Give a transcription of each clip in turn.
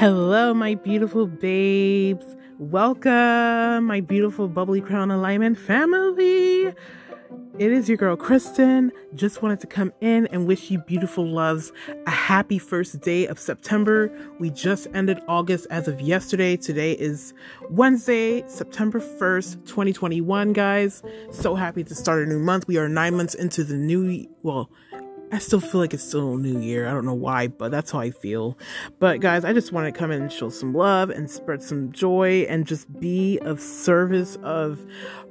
Hello, my beautiful babes. Welcome, my beautiful bubbly crown alignment family. It is your girl, Kristen. Just wanted to come in and wish you beautiful loves a happy first day of September. We just ended August as of yesterday. Today is Wednesday, September 1st, 2021, guys. So happy to start a new month. We are nine months into the new, well, I still feel like it's still new year. I don't know why, but that's how I feel. But guys, I just want to come in and show some love and spread some joy and just be of service of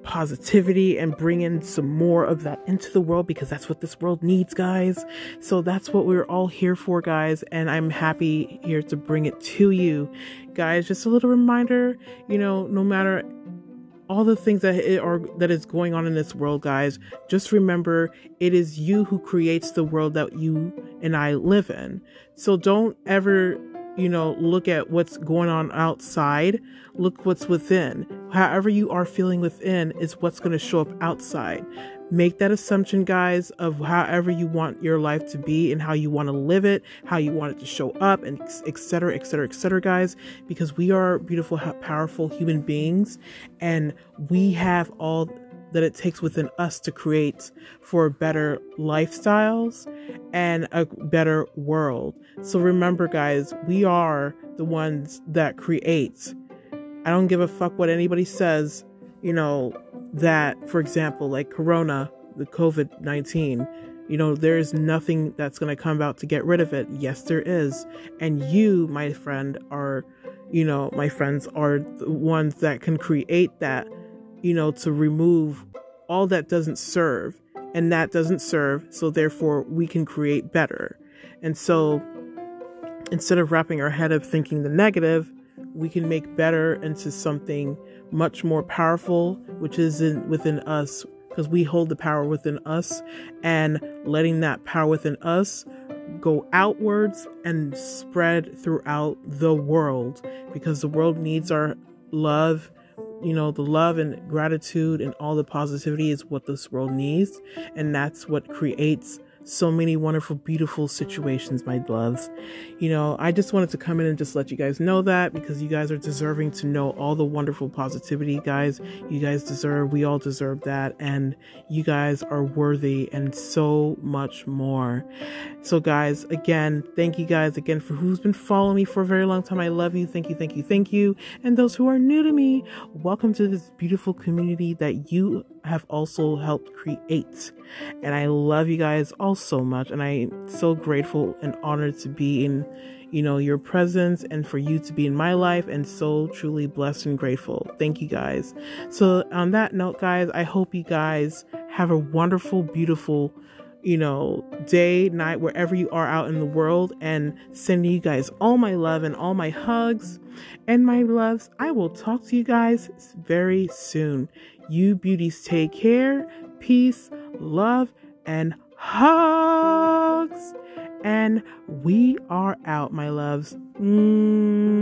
positivity and bring in some more of that into the world because that's what this world needs, guys. So that's what we're all here for, guys. And I'm happy here to bring it to you. Guys, just a little reminder, you know, no matter all the things that are that is going on in this world guys just remember it is you who creates the world that you and I live in. So don't ever you know look at what's going on outside. Look what's within. However you are feeling within is what's going to show up outside Make that assumption, guys, of however you want your life to be and how you want to live it, how you want it to show up, and etc., etc., etc., guys, because we are beautiful, powerful human beings and we have all that it takes within us to create for better lifestyles and a better world. So remember, guys, we are the ones that create. I don't give a fuck what anybody says, you know, that, for example, like Corona, the COVID 19, you know, there's nothing that's going to come about to get rid of it. Yes, there is. And you, my friend, are, you know, my friends are the ones that can create that, you know, to remove all that doesn't serve. And that doesn't serve. So therefore, we can create better. And so instead of wrapping our head up thinking the negative, we can make better into something much more powerful, which is in, within us, because we hold the power within us, and letting that power within us go outwards and spread throughout the world, because the world needs our love. You know, the love and gratitude and all the positivity is what this world needs, and that's what creates so many wonderful, beautiful situations, my loves. You know, I just wanted to come in and just let you guys know that because you guys are deserving to know all the wonderful positivity, guys. You guys deserve, we all deserve that. And you guys are worthy and so much more. So, guys, again, thank you guys again for who's been following me for a very long time. I love you. Thank you, thank you, thank you. And those who are new to me, welcome to this beautiful community that you have also helped create. And I love you guys all so much. And I'm so grateful and honored to be in, you know, your presence and for you to be in my life and so truly blessed and grateful. Thank you guys. So on that note, guys, I hope you guys have a wonderful, beautiful, you know, day, night, wherever you are out in the world, and sending you guys all my love and all my hugs and my loves. I will talk to you guys very soon. You beauties take care, peace, love, and hugs. And we are out, my loves. Mm.